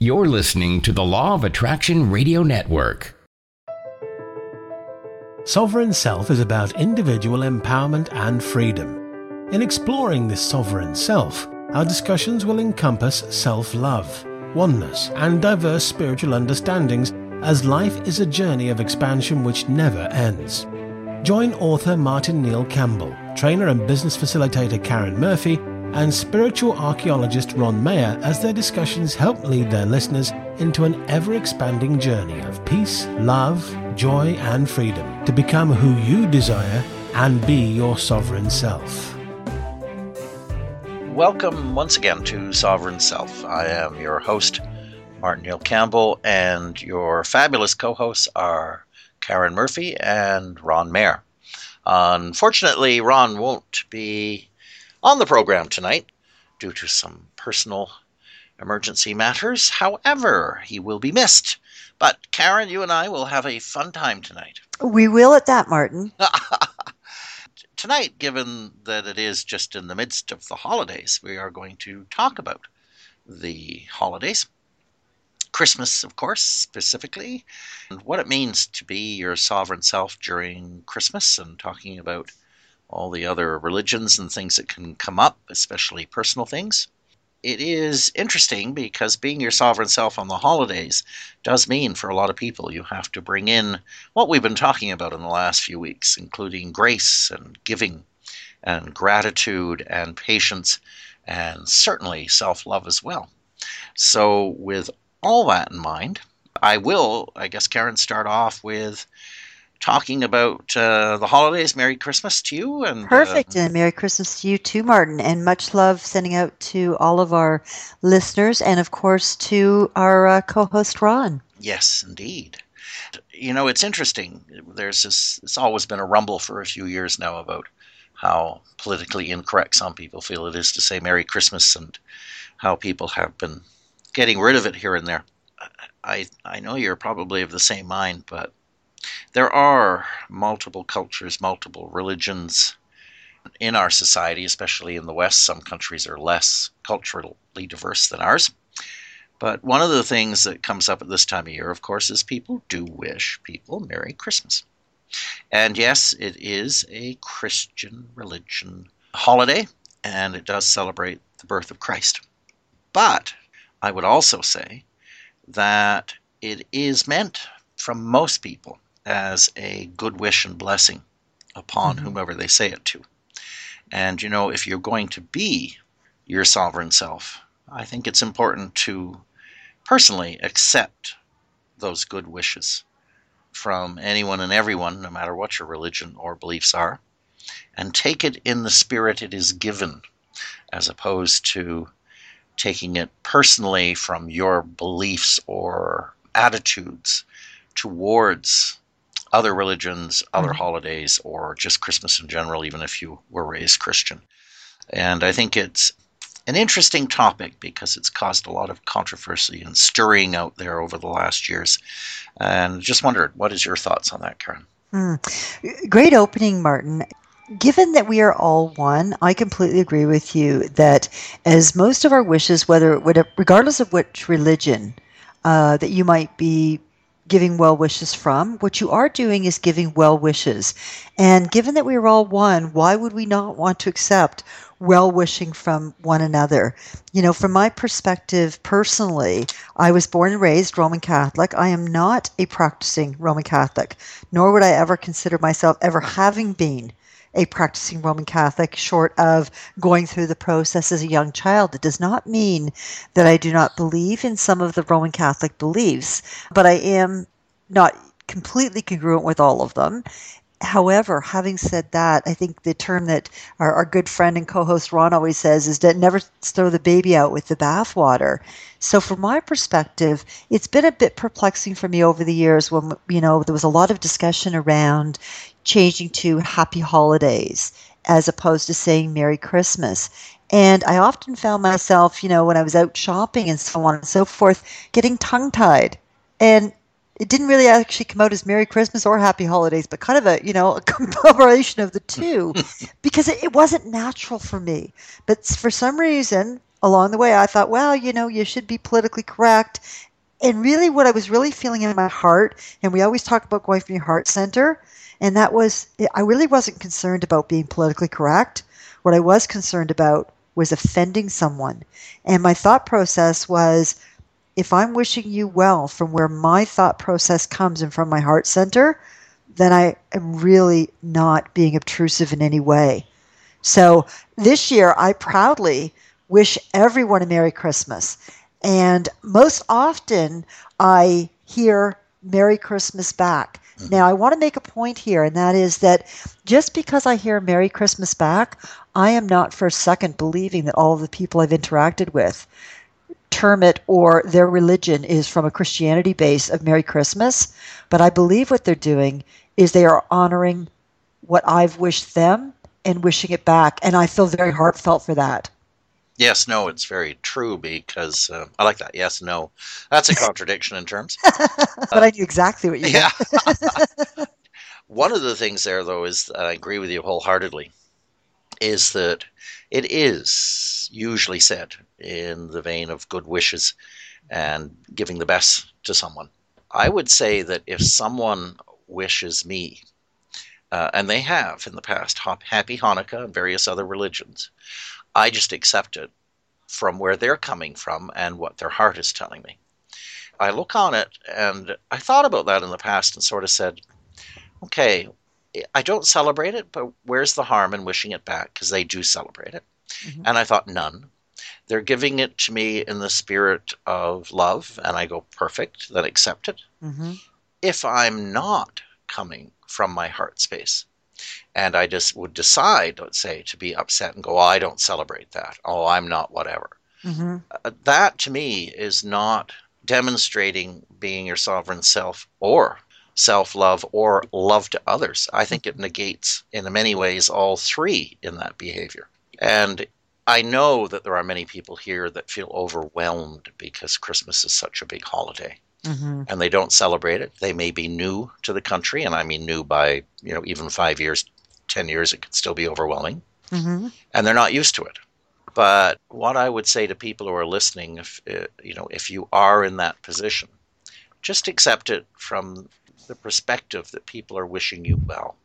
You're listening to the Law of Attraction Radio Network. Sovereign Self is about individual empowerment and freedom. In exploring this sovereign self, our discussions will encompass self love, oneness, and diverse spiritual understandings as life is a journey of expansion which never ends. Join author Martin Neil Campbell, trainer and business facilitator Karen Murphy, and spiritual archaeologist Ron Mayer as their discussions help lead their listeners into an ever expanding journey of peace, love, joy, and freedom to become who you desire and be your sovereign self. Welcome once again to Sovereign Self. I am your host, Martin Neil Campbell, and your fabulous co hosts are Karen Murphy and Ron Mayer. Unfortunately, Ron won't be on the program tonight due to some personal emergency matters. However, he will be missed. But Karen, you and I will have a fun time tonight. We will at that, Martin. tonight, given that it is just in the midst of the holidays, we are going to talk about the holidays. Christmas, of course, specifically, and what it means to be your sovereign self during Christmas, and talking about all the other religions and things that can come up, especially personal things it is interesting because being your sovereign self on the holidays does mean for a lot of people you have to bring in what we've been talking about in the last few weeks, including grace and giving and gratitude and patience and certainly self love as well. So, with all that in mind, I will, I guess, Karen, start off with talking about uh, the holidays. Merry Christmas to you, and uh, perfect, uh, and Merry Christmas to you too, Martin. And much love sending out to all of our listeners, and of course to our uh, co-host Ron. Yes, indeed. You know, it's interesting. There's this. It's always been a rumble for a few years now about how politically incorrect some people feel it is to say Merry Christmas, and how people have been getting rid of it here and there. I I know you're probably of the same mind, but there are multiple cultures, multiple religions in our society, especially in the West. Some countries are less culturally diverse than ours. But one of the things that comes up at this time of year, of course, is people do wish people Merry Christmas. And yes, it is a Christian religion holiday, and it does celebrate the birth of Christ. But I would also say that it is meant from most people as a good wish and blessing upon mm-hmm. whomever they say it to. And you know, if you're going to be your sovereign self, I think it's important to personally accept those good wishes from anyone and everyone, no matter what your religion or beliefs are, and take it in the spirit it is given, as opposed to taking it personally from your beliefs or attitudes towards other religions, other mm-hmm. holidays, or just Christmas in general, even if you were raised Christian. And I think it's an interesting topic because it's caused a lot of controversy and stirring out there over the last years. And just wondered, what is your thoughts on that, Karen? Mm. Great opening, Martin. Given that we are all one, I completely agree with you that as most of our wishes, whether would, regardless of which religion uh, that you might be giving well wishes from. What you are doing is giving well wishes. And given that we are all one, why would we not want to accept well wishing from one another? You know, from my perspective personally, I was born and raised Roman Catholic. I am not a practicing Roman Catholic, nor would I ever consider myself ever having been a practicing Roman Catholic, short of going through the process as a young child. It does not mean that I do not believe in some of the Roman Catholic beliefs, but I am not completely congruent with all of them. However, having said that, I think the term that our, our good friend and co-host Ron always says is that never throw the baby out with the bathwater. So, from my perspective, it's been a bit perplexing for me over the years when you know there was a lot of discussion around changing to Happy Holidays as opposed to saying Merry Christmas. And I often found myself, you know, when I was out shopping and so on and so forth, getting tongue tied. And it didn't really actually come out as Merry Christmas or Happy Holidays, but kind of a you know a combination of the two, because it, it, wasn't natural for me. But for some reason, along the way, I thought, well, you know, you should be politically correct. And really, what I was really feeling in my heart, and we always talk about going from your heart center, and that was, I really wasn't concerned about being politically correct. What I was concerned about was offending someone. And my thought process was, if I'm wishing you well from where my thought process comes and from my heart center, then I am really not being obtrusive in any way. So this year, I proudly wish everyone a Merry Christmas. And most often, I hear Merry Christmas back. Mm-hmm. Now, I want to make a point here, and that is that just because I hear Merry Christmas back, I am not for a second believing that all of the people I've interacted with term it or their religion is from a Christianity base of Merry Christmas. But I believe what they're doing is they are honoring what I've wished them and wishing it back. And I feel very heartfelt for that. Yes, no, it's very true because uh, I like that. Yes, no. That's a contradiction in terms. but uh, I knew exactly what you Yeah. One of the things there, though, is I agree with you wholeheartedly, is that it is usually said in the vein of good wishes and giving the best to someone. I would say that if someone wishes me, uh, and they have in the past, Happy Hanukkah and various other religions, I just accept it from where they're coming from and what their heart is telling me. I look on it and I thought about that in the past and sort of said, okay, I don't celebrate it, but where's the harm in wishing it back? Because they do celebrate it. Mm-hmm. And I thought, none. They're giving it to me in the spirit of love, and I go, perfect, then accept it. Mm-hmm. If I'm not coming from my heart space, and I just would decide, let's say, to be upset and go, oh, I don't celebrate that. Oh, I'm not whatever. Mm-hmm. Uh, that to me is not demonstrating being your sovereign self or self love or love to others. I think it negates, in many ways, all three in that behavior. And I know that there are many people here that feel overwhelmed because Christmas is such a big holiday mm-hmm. and they don't celebrate it. They may be new to the country, and I mean new by you know even five years, ten years, it could still be overwhelming, mm-hmm. and they're not used to it. But what I would say to people who are listening, if uh, you know, if you are in that position, just accept it from the perspective that people are wishing you well.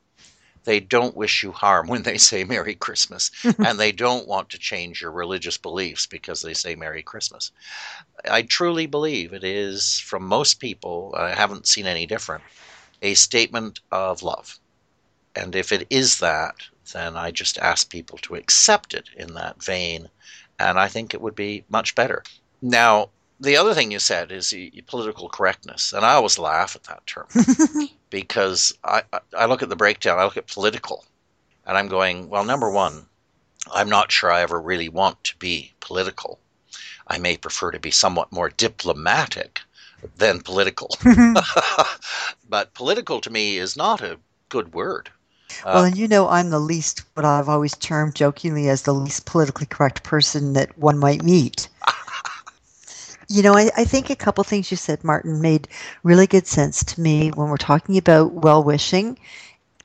They don't wish you harm when they say Merry Christmas, and they don't want to change your religious beliefs because they say Merry Christmas. I truly believe it is, from most people, I haven't seen any different, a statement of love. And if it is that, then I just ask people to accept it in that vein, and I think it would be much better. Now, the other thing you said is political correctness, and I always laugh at that term because I, I look at the breakdown, I look at political, and I'm going, well, number one, I'm not sure I ever really want to be political. I may prefer to be somewhat more diplomatic than political. but political to me is not a good word. Well, uh, and you know, I'm the least, what I've always termed jokingly as the least politically correct person that one might meet. You know, I, I think a couple things you said, Martin, made really good sense to me when we're talking about well wishing.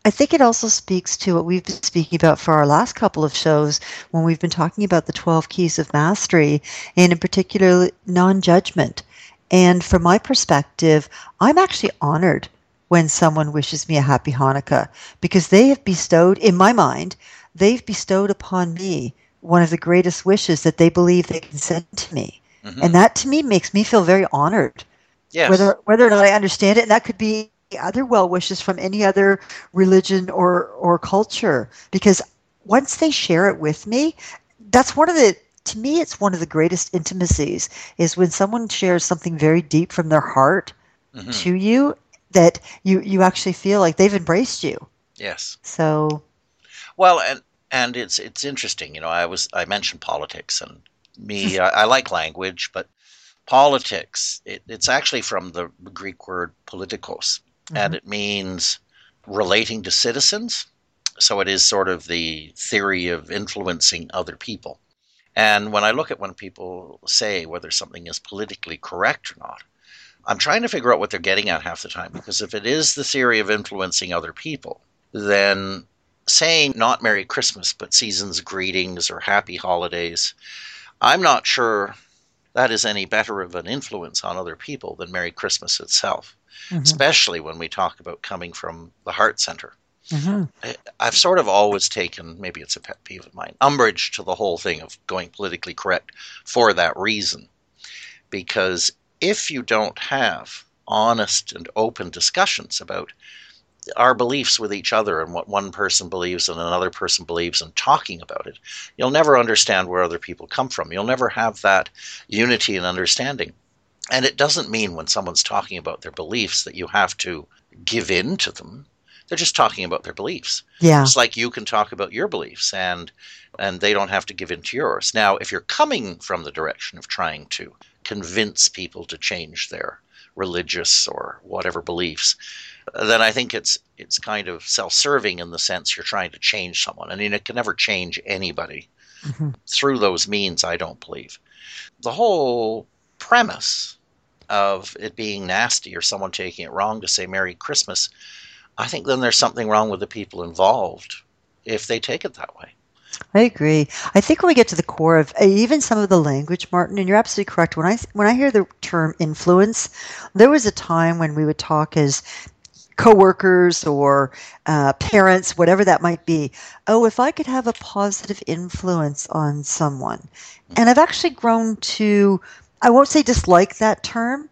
I think it also speaks to what we've been speaking about for our last couple of shows when we've been talking about the 12 keys of mastery and in particular non judgment. And from my perspective, I'm actually honored when someone wishes me a happy Hanukkah because they have bestowed, in my mind, they've bestowed upon me one of the greatest wishes that they believe they can send to me. Mm-hmm. And that to me makes me feel very honored. Yes. Whether whether or not I understand it, and that could be other well wishes from any other religion or or culture. Because once they share it with me, that's one of the to me it's one of the greatest intimacies is when someone shares something very deep from their heart mm-hmm. to you that you you actually feel like they've embraced you. Yes. So well and and it's it's interesting, you know, I was I mentioned politics and me. I, I, like language, but politics, it, it's actually from the Greek word politikos, mm-hmm. and it means relating to citizens. So it is sort of the theory of influencing other people. And when I look at when people say whether something is politically correct or not, I'm trying to figure out what they're getting at half the time. Because if it is the theory of influencing other people, then saying not Merry Christmas, but season's greetings or Happy Holidays I'm not sure that is any better of an influence on other people than Merry Christmas itself, mm-hmm. especially when we talk about coming from the heart center. Mm-hmm. I've sort of always taken, maybe it's a pet peeve of mine, umbrage to the whole thing of going politically correct for that reason. Because if you don't have honest and open discussions about our beliefs with each other and what one person believes and another person believes and talking about it, you'll never understand where other people come from. You'll never have that unity and understanding. And it doesn't mean when someone's talking about their beliefs that you have to give in to them. They're just talking about their beliefs. Yeah. It's like you can talk about your beliefs and and they don't have to give in to yours. Now, if you're coming from the direction of trying to convince people to change their religious or whatever beliefs, then I think it's it's kind of self-serving in the sense you're trying to change someone. I mean, it can never change anybody mm-hmm. through those means. I don't believe the whole premise of it being nasty or someone taking it wrong to say Merry Christmas. I think then there's something wrong with the people involved if they take it that way. I agree. I think when we get to the core of uh, even some of the language, Martin, and you're absolutely correct. When I when I hear the term influence, there was a time when we would talk as coworkers or uh, parents, whatever that might be. Oh, if I could have a positive influence on someone, and I've actually grown to, I won't say dislike that term,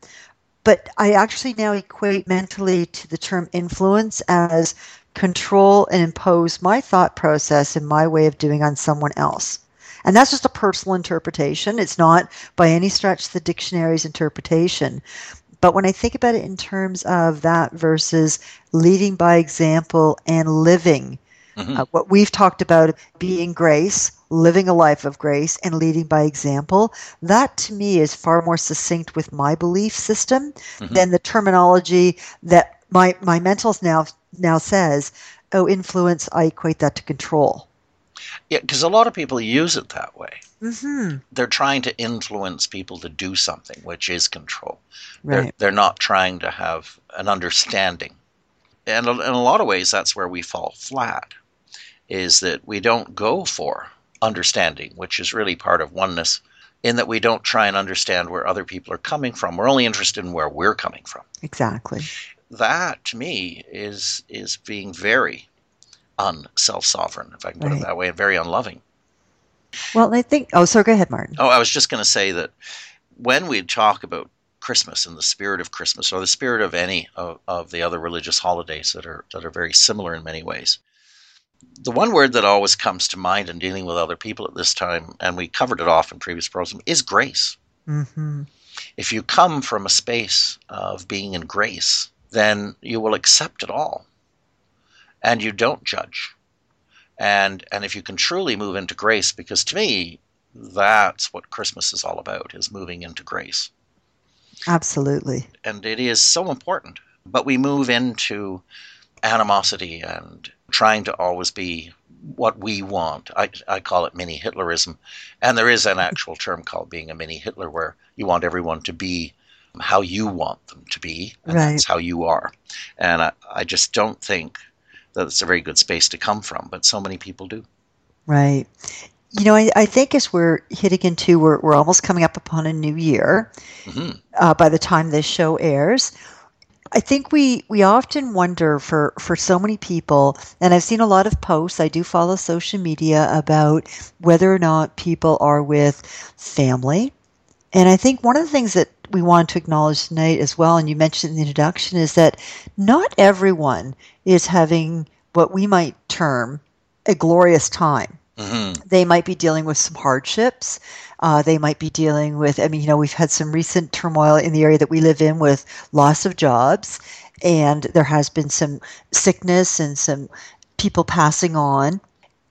but I actually now equate mentally to the term influence as control and impose my thought process and my way of doing on someone else. And that's just a personal interpretation. It's not by any stretch the dictionary's interpretation. But when I think about it in terms of that versus leading by example and living, mm-hmm. uh, what we've talked about being grace, living a life of grace, and leading by example, that to me is far more succinct with my belief system mm-hmm. than the terminology that my, my mentals now now says, oh, influence, I equate that to control. Yeah, because a lot of people use it that way. Mm-hmm. They're trying to influence people to do something, which is control. Right. They're, they're not trying to have an understanding. And in a lot of ways, that's where we fall flat, is that we don't go for understanding, which is really part of oneness, in that we don't try and understand where other people are coming from. We're only interested in where we're coming from. Exactly that to me is is being very unself-sovereign, if I can put right. it that way, and very unloving. Well, I think. Oh, so go ahead, Martin. Oh, I was just going to say that when we talk about Christmas and the spirit of Christmas, or the spirit of any of, of the other religious holidays that are that are very similar in many ways, the one word that always comes to mind in dealing with other people at this time, and we covered it off in previous programs, is grace. Mm-hmm. If you come from a space of being in grace, then you will accept it all and you don't judge. And and if you can truly move into grace because to me that's what Christmas is all about is moving into grace. Absolutely. And it is so important. But we move into animosity and trying to always be what we want. I, I call it mini Hitlerism. And there is an actual term called being a mini Hitler where you want everyone to be how you want them to be, and right. that's how you are. And I, I just don't think that it's a very good space to come from, but so many people do. Right. You know, I, I think as we're hitting into, we're, we're almost coming up upon a new year mm-hmm. uh, by the time this show airs. I think we, we often wonder for, for so many people, and I've seen a lot of posts, I do follow social media about whether or not people are with family. And I think one of the things that we want to acknowledge tonight as well, and you mentioned in the introduction, is that not everyone is having what we might term a glorious time. Mm-hmm. They might be dealing with some hardships. Uh, they might be dealing with, I mean, you know, we've had some recent turmoil in the area that we live in with loss of jobs, and there has been some sickness and some people passing on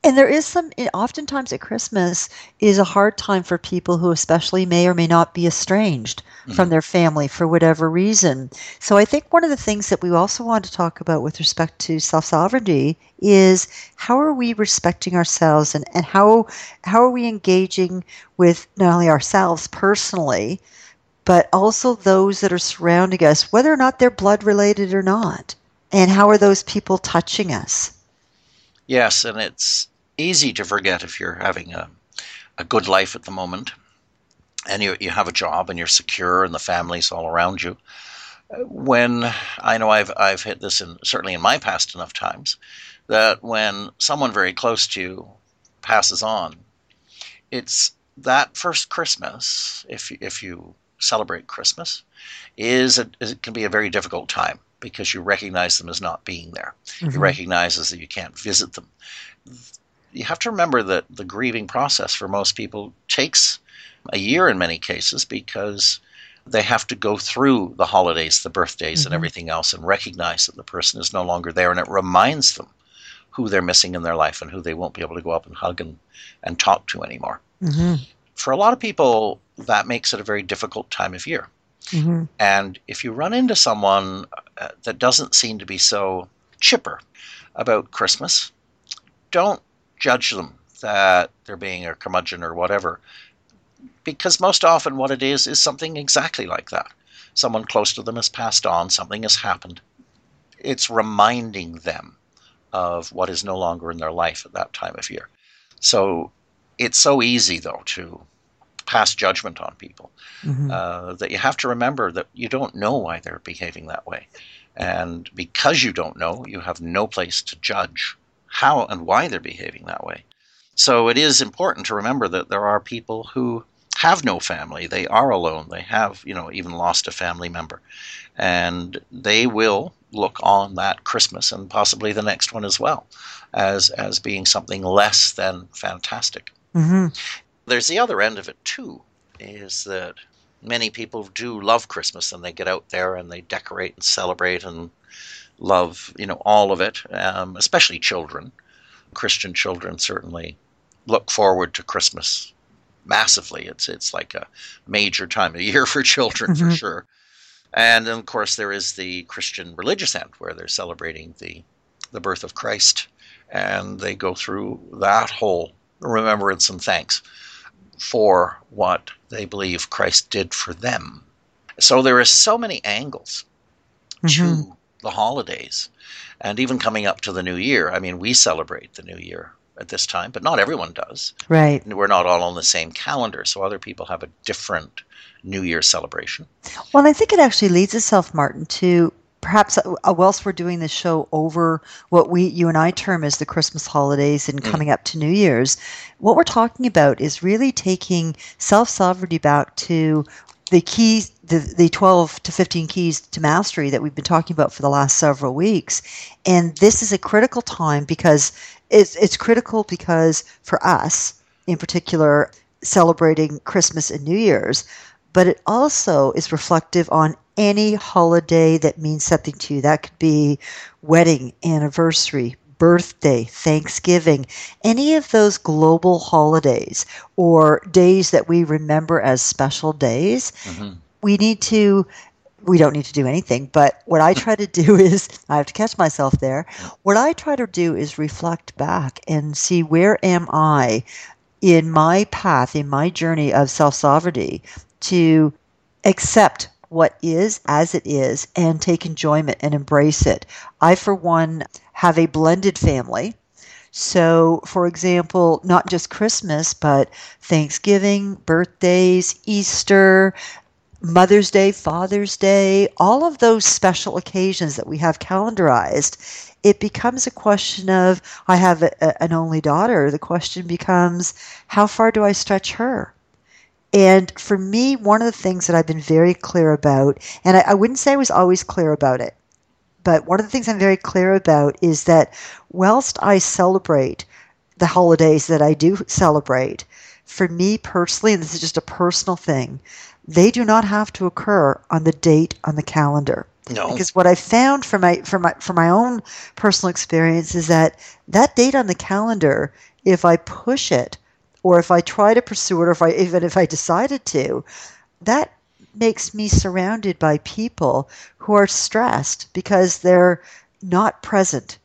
and there is some oftentimes at christmas is a hard time for people who especially may or may not be estranged mm-hmm. from their family for whatever reason. So i think one of the things that we also want to talk about with respect to self-sovereignty is how are we respecting ourselves and, and how how are we engaging with not only ourselves personally but also those that are surrounding us whether or not they're blood related or not? And how are those people touching us? Yes, and it's easy to forget if you're having a, a good life at the moment and you, you have a job and you're secure and the family's all around you. When I know I've, I've hit this in, certainly in my past enough times that when someone very close to you passes on, it's that first Christmas, if, if you celebrate Christmas, is a, it can be a very difficult time because you recognize them as not being there. Mm-hmm. You recognize that you can't visit them. You have to remember that the grieving process for most people takes a year in many cases because they have to go through the holidays, the birthdays, mm-hmm. and everything else and recognize that the person is no longer there. And it reminds them who they're missing in their life and who they won't be able to go up and hug and, and talk to anymore. Mm-hmm. For a lot of people, that makes it a very difficult time of year. Mm-hmm. And if you run into someone uh, that doesn't seem to be so chipper about Christmas, don't judge them that they're being a curmudgeon or whatever because most often what it is is something exactly like that. Someone close to them has passed on, something has happened. It's reminding them of what is no longer in their life at that time of year. So it's so easy, though, to pass judgment on people mm-hmm. uh, that you have to remember that you don't know why they're behaving that way. And because you don't know, you have no place to judge how and why they're behaving that way. So it is important to remember that there are people who have no family. They are alone. They have, you know, even lost a family member. And they will look on that Christmas and possibly the next one as well as, as being something less than fantastic. Mm-hmm. There's the other end of it, too, is that many people do love Christmas and they get out there and they decorate and celebrate and love, you know, all of it, um, especially children. Christian children certainly look forward to Christmas massively. It's it's like a major time of year for children mm-hmm. for sure. And then of course there is the Christian religious end where they're celebrating the the birth of Christ and they go through that whole remembrance and thanks for what they believe Christ did for them. So there are so many angles mm-hmm. to the holidays and even coming up to the new year. I mean, we celebrate the new year at this time, but not everyone does. Right. We're not all on the same calendar, so other people have a different New Year celebration. Well, I think it actually leads itself, Martin, to perhaps uh, whilst we're doing this show over what we you and I term as the Christmas holidays and mm. coming up to New Year's, what we're talking about is really taking self sovereignty back to the keys the, the 12 to 15 keys to mastery that we've been talking about for the last several weeks. And this is a critical time because it's, it's critical because for us in particular celebrating christmas and new year's but it also is reflective on any holiday that means something to you. That could be wedding anniversary birthday, Thanksgiving, any of those global holidays or days that we remember as special days, mm-hmm. we need to we don't need to do anything. But what I try to do is, I have to catch myself there. What I try to do is reflect back and see where am I in my path, in my journey of self sovereignty to accept what is as it is and take enjoyment and embrace it. I, for one, have a blended family. So, for example, not just Christmas, but Thanksgiving, birthdays, Easter, Mother's Day, Father's Day, all of those special occasions that we have calendarized, it becomes a question of I have a, an only daughter. The question becomes how far do I stretch her? And for me, one of the things that I've been very clear about, and I, I wouldn't say I was always clear about it, but one of the things I'm very clear about is that whilst I celebrate the holidays that I do celebrate, for me personally, and this is just a personal thing, they do not have to occur on the date on the calendar. No. Because what I found from my from my from my own personal experience is that that date on the calendar, if I push it, or if I try to pursue it, or if I even if I decided to, that makes me surrounded by people who are stressed because they're not present.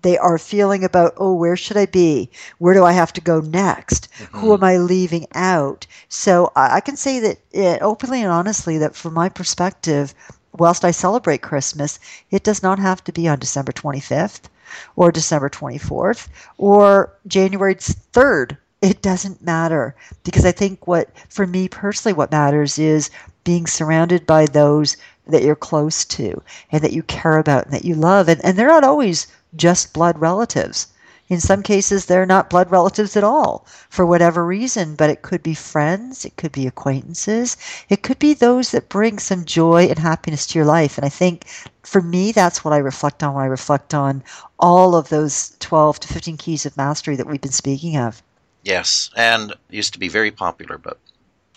They are feeling about, oh, where should I be? Where do I have to go next? Mm-hmm. Who am I leaving out? So I, can say that uh, openly and honestly that from my perspective, whilst I celebrate Christmas, it does not have to be on December 25th or December 24th or January 3rd It doesn't matter because I think what, for me personally, what matters is being surrounded by those that you're close to and that you care about and that you love. And, and they're not always just blood relatives. In some cases, they're not blood relatives at all for whatever reason, but it could be friends, it could be acquaintances, it could be those that bring some joy and happiness to your life. And I think for me, that's what I reflect on when I reflect on all of those 12 to 15 keys of mastery that we've been speaking of. Yes, and used to be very popular, but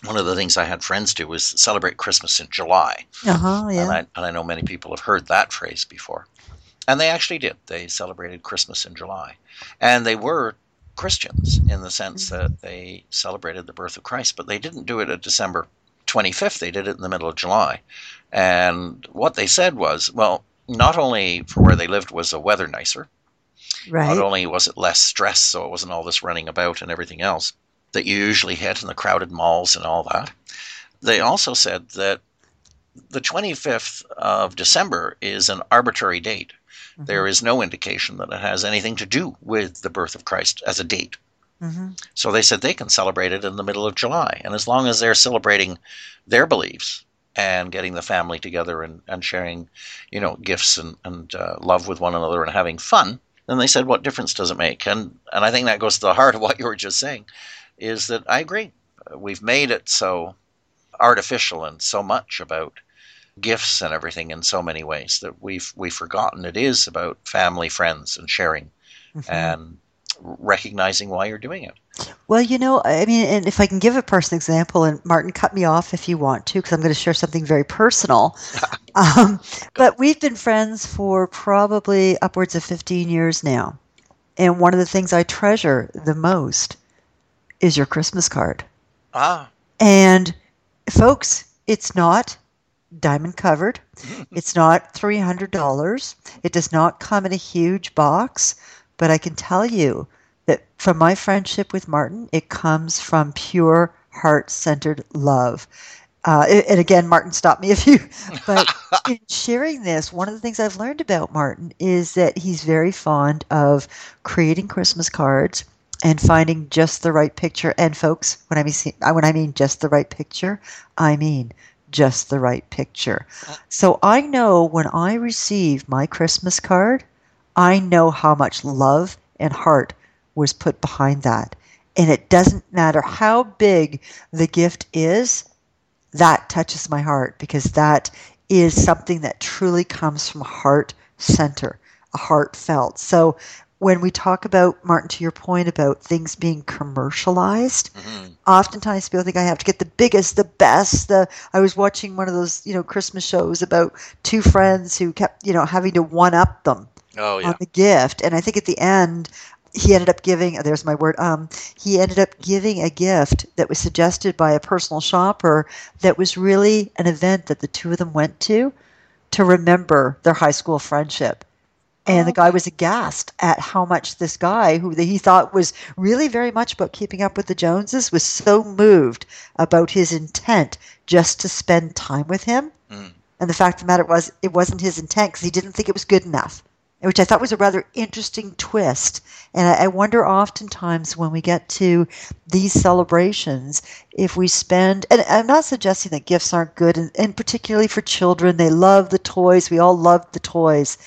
one of the things I had friends do was celebrate Christmas in July. Uh-huh, yeah. And I, and I know many people have heard that phrase before. And they actually did. They celebrated Christmas in July. And they were Christians in the sense Mm-hmm. that they celebrated the birth of Christ, but they didn't do it at December 25th. They did it in the middle of July. And what they said was, well, not only for where they lived was the weather nicer, right. not only was it less stress, so it wasn't all this running about and everything else that you usually hit in the crowded malls and all that. They also said that the 25th of December is an arbitrary date. Mm-hmm. There is no indication that it has anything to do with the birth of Christ as a date. Mhm. So they said they can celebrate it in the middle of July. And as long as they're celebrating their beliefs and getting the family together and, and sharing, you know, gifts and, and uh, love with one another and having fun, then they said, what difference does it make? And, and I think that goes to the heart of what you were just saying, is that I agree. We've made it so artificial and so much about gifts and everything in so many ways that we've we've forgotten it is about family, friends, and sharing Mhm. and recognizing why you're doing it. Well, you know, I mean, and if I can give a personal example, and Martin, cut me off if you want to, because I'm going to share something very personal. um, but we've been friends for probably upwards of 15 years now. And one of the things I treasure the most is your Christmas card. Ah, And folks, it's not diamond covered. It's not $300. It does not come in a huge box. But I can tell you that from my friendship with Martin, it comes from pure heart centered love. Uh, and again, Martin, stop me if you. But in sharing this, one of the things I've learned about Martin is that he's very fond of creating Christmas cards and finding just the right picture. And folks, when I mean when I mean just the right picture, I mean just the right picture. So I know when I receive my Christmas card, I know how much love and heart was put behind that. And it doesn't matter how big the gift is, that touches my heart because that is something that truly comes from heart center, a heartfelt. So when we talk about Martin, to your point about things being commercialized, mhm. oftentimes people think I have to get the biggest, the best. The I was watching one of those, you know, Christmas shows about two friends who kept, you know, having to one up them oh yeah, on the gift, and I think at the end he ended up giving. There's my word. Um, he ended up giving a gift that was suggested by a personal shopper that was really an event that the two of them went to to remember their high school friendship. And the guy was aghast at how much this guy, who he thought was really very much about keeping up with the Joneses, was so moved about his intent just to spend time with him. Mm. And the fact of the matter was, it wasn't his intent because he didn't think it was good enough, which I thought was a rather interesting twist. And I, I wonder oftentimes when we get to these celebrations, if we spend, and I'm not suggesting that gifts aren't good, and, and particularly for children, they love the toys. We all love the toys.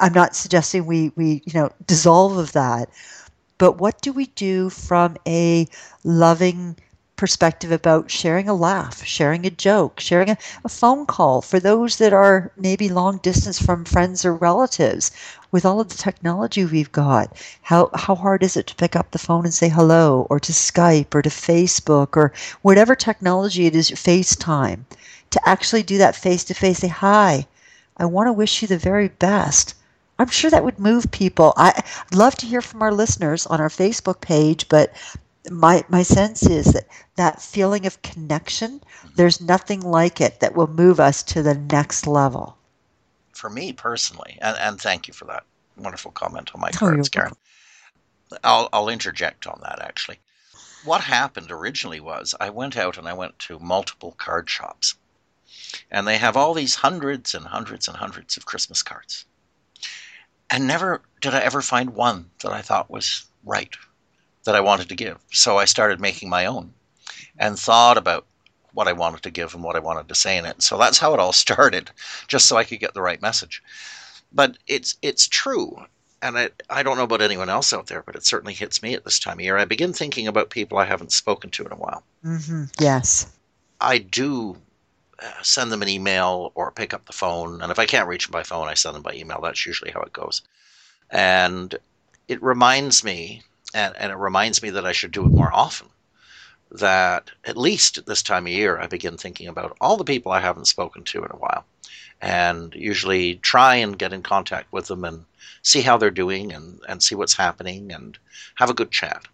I'm not suggesting we, we you know dissolve of that, but what do we do from a loving perspective about sharing a laugh, sharing a joke, sharing a, a phone call for those that are maybe long distance from friends or relatives. With all of the technology we've got, how, how hard is it to pick up the phone and say hello, or to Skype, or to Facebook, or whatever technology it is, FaceTime, to actually do that face to face, say, Hi, I want to wish you the very best. I'm sure that would move people. I, I'd love to hear from our listeners on our Facebook page, but my my sense is that that feeling of connection, there's nothing like it that will move us to the next level. for me personally, and, and thank you for that wonderful comment on my Oh, cards, Karen. I'll, I'll interject on that actually. What happened originally was I went out and I went to multiple card shops, and they have all these hundreds and hundreds and hundreds of Christmas cards. And never did I ever find one that I thought was right. That I wanted to give. So I started making my own and thought about what I wanted to give and what I wanted to say in it. So that's how it all started, just so I could get the right message. But it's it's true, and I I don't know about anyone else out there, but it certainly hits me at this time of year. I begin thinking about people I haven't spoken to in a while. Mm-hmm. Yes, I do uh, send them an email or pick up the phone, and if I can't reach them by phone, I send them by email. That's usually how it goes, and it reminds me, and, and it reminds me that I should do it more often that at least at this time of year, I begin thinking about all the people I haven't spoken to in a while and usually try and get in contact with them and see how they're doing and, and see what's happening and have a good chat.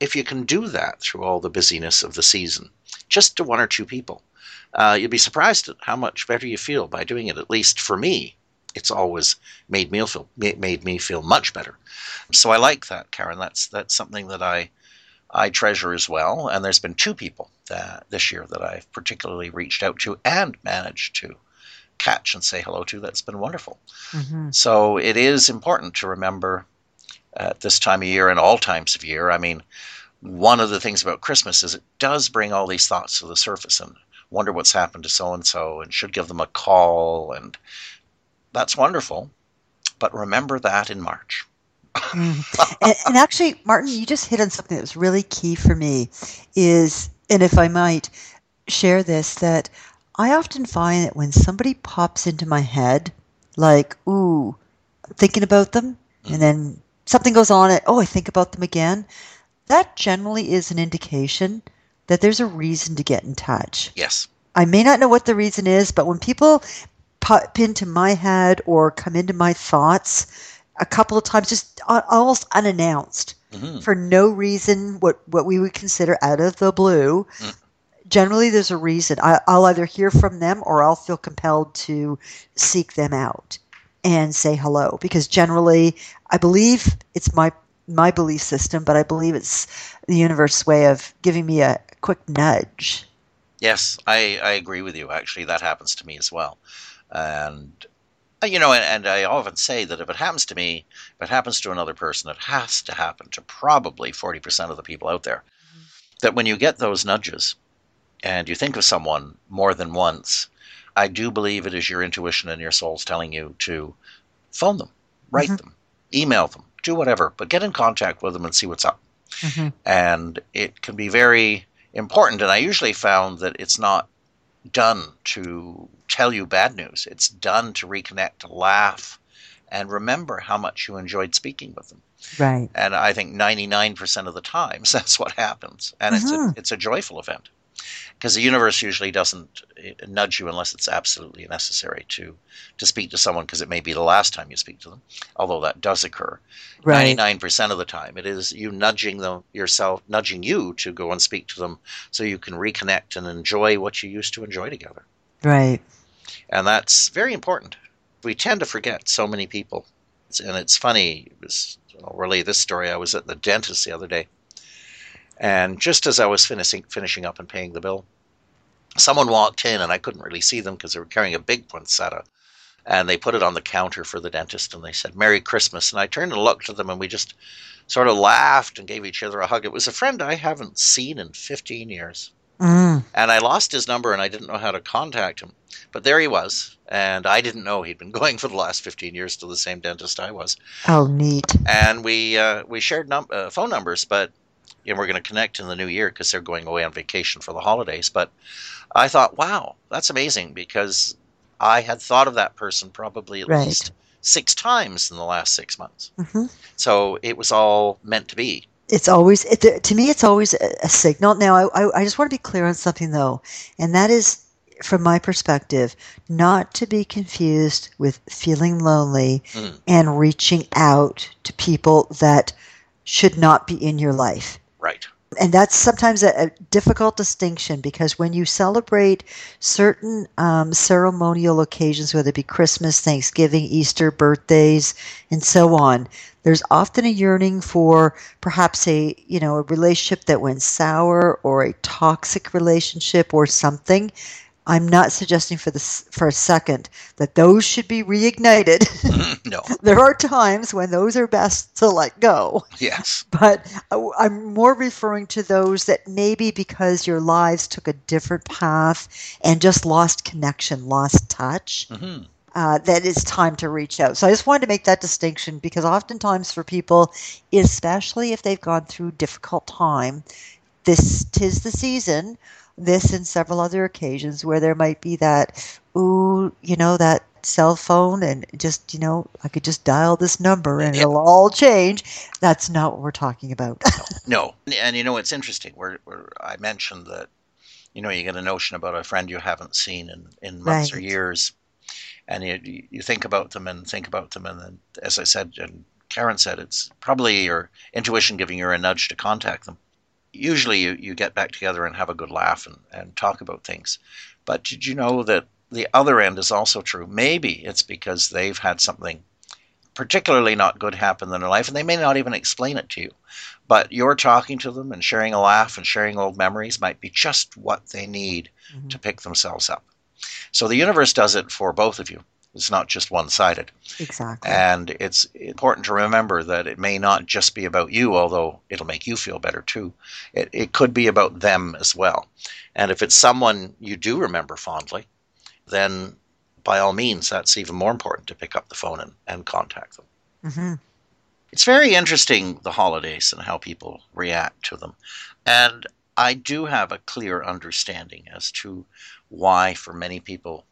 If you can do that through all the busyness of the season, just to one or two people, uh, you'd be surprised at how much better you feel by doing it. At least for me, it's always made me feel made me feel much better. So I like that, Karen. That's that's something that I I treasure as well. And there's been two people that, this year that I've particularly reached out to and managed to catch and say hello to. That's been wonderful. Mm-hmm. So it is important to remember at this time of year and all times of year. I mean, one of the things about Christmas is it does bring all these thoughts to the surface and wonder what's happened to so and so and should give them a call. And that's wonderful. But remember that in March. Mm. and, and, actually, Martin, you just hit on something that was really key for me. Is and if I might share this, that I often find that when somebody pops into my head, like, ooh, thinking about them, and then something goes on, and oh, I think about them again. That generally is an indication that there's a reason to get in touch. Yes. I may not know what the reason is, but when people pop into my head or come into my thoughts, a couple of times, just almost unannounced mm-hmm. for no reason, what, what we would consider out of the blue. Mm. Generally, there's a reason. I, I'll either hear from them or I'll feel compelled to seek them out and say hello because generally, I believe it's my my belief system, but I believe it's the universe's way of giving me a quick nudge. Yes, I, I agree with you. Actually, that happens to me as well. And uh, you know, and, and, I often say that if it happens to me, if it happens to another person, it has to happen to probably 40% of the people out there. Mm-hmm. That when you get those nudges and you think of someone more than once, I do believe it is your intuition and your soul's telling you to phone them, write mm-hmm. them, email them, do whatever, but get in contact with them and see what's up. Mm-hmm. And it can be very important. And I usually found that it's not done to tell you bad news. It's done to reconnect, to laugh, and remember how much you enjoyed speaking with them. Right. And I think 99% of the times that's what happens. And mm-hmm. it's, a, mm-hmm. it's a joyful event because the universe usually doesn't eh, nudge you unless it's absolutely necessary to to speak to someone because it may be the last time you speak to them although that does occur. Right. 99% of the time it is you nudging them yourself nudging you to go and speak to them so you can reconnect and enjoy what you used to enjoy together. Right. And that's very important. We tend to forget so many people. And it's funny it was, I'll relay this story i was at the dentist the other day and just as I was finishing finishing up and paying the bill, someone walked in and I couldn't really see them because they were carrying a big poinsettia. And they put it on the counter for the dentist and they said, Merry Christmas. And I turned and looked at them and we just sort of laughed and gave each other a hug. It was a friend I haven't seen in 15 years. Mm. And I lost his number and I didn't know how to contact him. But there he was. And I didn't know he'd been going for the last 15 years to the same dentist I was. How neat. And we, uh, we shared num- uh, phone numbers, but and we're going to connect in the new year because they're going away on vacation for the holidays. But I thought, wow, that's amazing because I had thought of that person probably at right. least six times in the last six months. Mm-hmm. So it was all meant to be. It's always, it, to me, it's always a, a signal. Now, I, I, I just want to be clear on something though, and that is from my perspective, not to be confused with feeling lonely mm. and reaching out to people that should not be in your life. Right. And that's sometimes a, a difficult distinction because when you celebrate certain um, ceremonial occasions, whether it be Christmas, Thanksgiving, Easter, birthdays, and so on, there's often a yearning for perhaps a you know a relationship that went sour or a toxic relationship or something I'm not suggesting for this for a second that those should be reignited. no. there are times when those are best to let go. Yes. But uh, I'm more referring to those that maybe because your lives took a different path and just lost connection, lost touch. hmm Uh, that it's time to reach out. So I just wanted to make that distinction because oftentimes for people, especially if they've gone through difficult time, this tis the season. This and several other occasions where there might be that, ooh, you know, that cell phone and just, you know, I could just dial this number and it'll all change. That's not what we're talking about. No. And you know, it's interesting. Where, where I mentioned that, you know, you get a notion about a friend you haven't seen in, in months or years. And you, you think about them and think about them. And then, as I said, and Karen said, it's probably your intuition giving you a nudge to contact them. Usually you, you get back together and have a good laugh and, and talk about things. But did you know that the other end is also true? Maybe it's because they've had something particularly not good happen in their life, and they may not even explain it to you. But you're talking to them and sharing a laugh and sharing old memories might be just what they need Mhm. to pick themselves up. So the universe does it for both of you. It's not just one sided. exactly. And it's important to remember that it may not just be about you, although it'll make you feel better too. It, it could be about them as well. And if it's someone you do remember fondly, then by all means, that's even more important to pick up the phone and, and contact them. hmm It's very interesting, the holidays and how people react to them. And I do have a clear understanding as to why, for many people,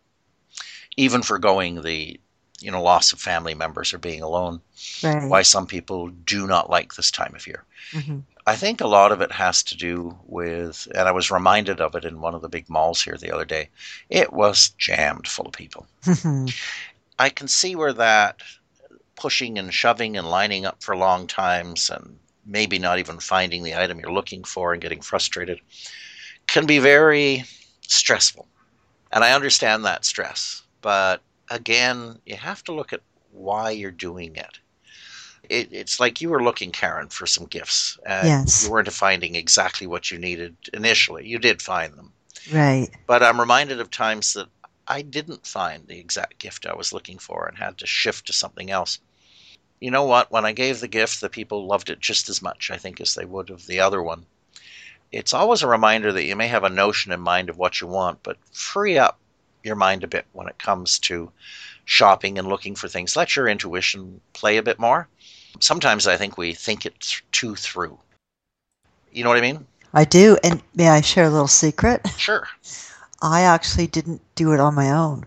even foregoing the you know loss of family members or being alone, Right. why some people do not like this time of year. hmm I think a lot of it has to do with, and I was reminded of it in one of the big malls here the other day. It was jammed full of people. hmm I can see where that pushing and shoving and lining up for long times and maybe not even finding the item you're looking for and getting frustrated can be very stressful. And I understand that stress. But again, you have to look at why you're doing it. it it's like you were looking, Karen, for some gifts. And Yes. You weren't finding exactly what you needed initially. You did find them. Right. But I'm reminded of times that I didn't find the exact gift I was looking for and had to shift to something else. You know what? When I gave the gift, the people loved it just as much, I think, as they would of the other one. It's always a reminder that you may have a notion in mind of what you want, but free up your mind a bit when it comes to shopping and looking for things. Let your intuition play a bit more. Sometimes I think we think it th- too through. You know what I mean? I do. And may I share a little secret? Sure. I actually didn't do it on my own.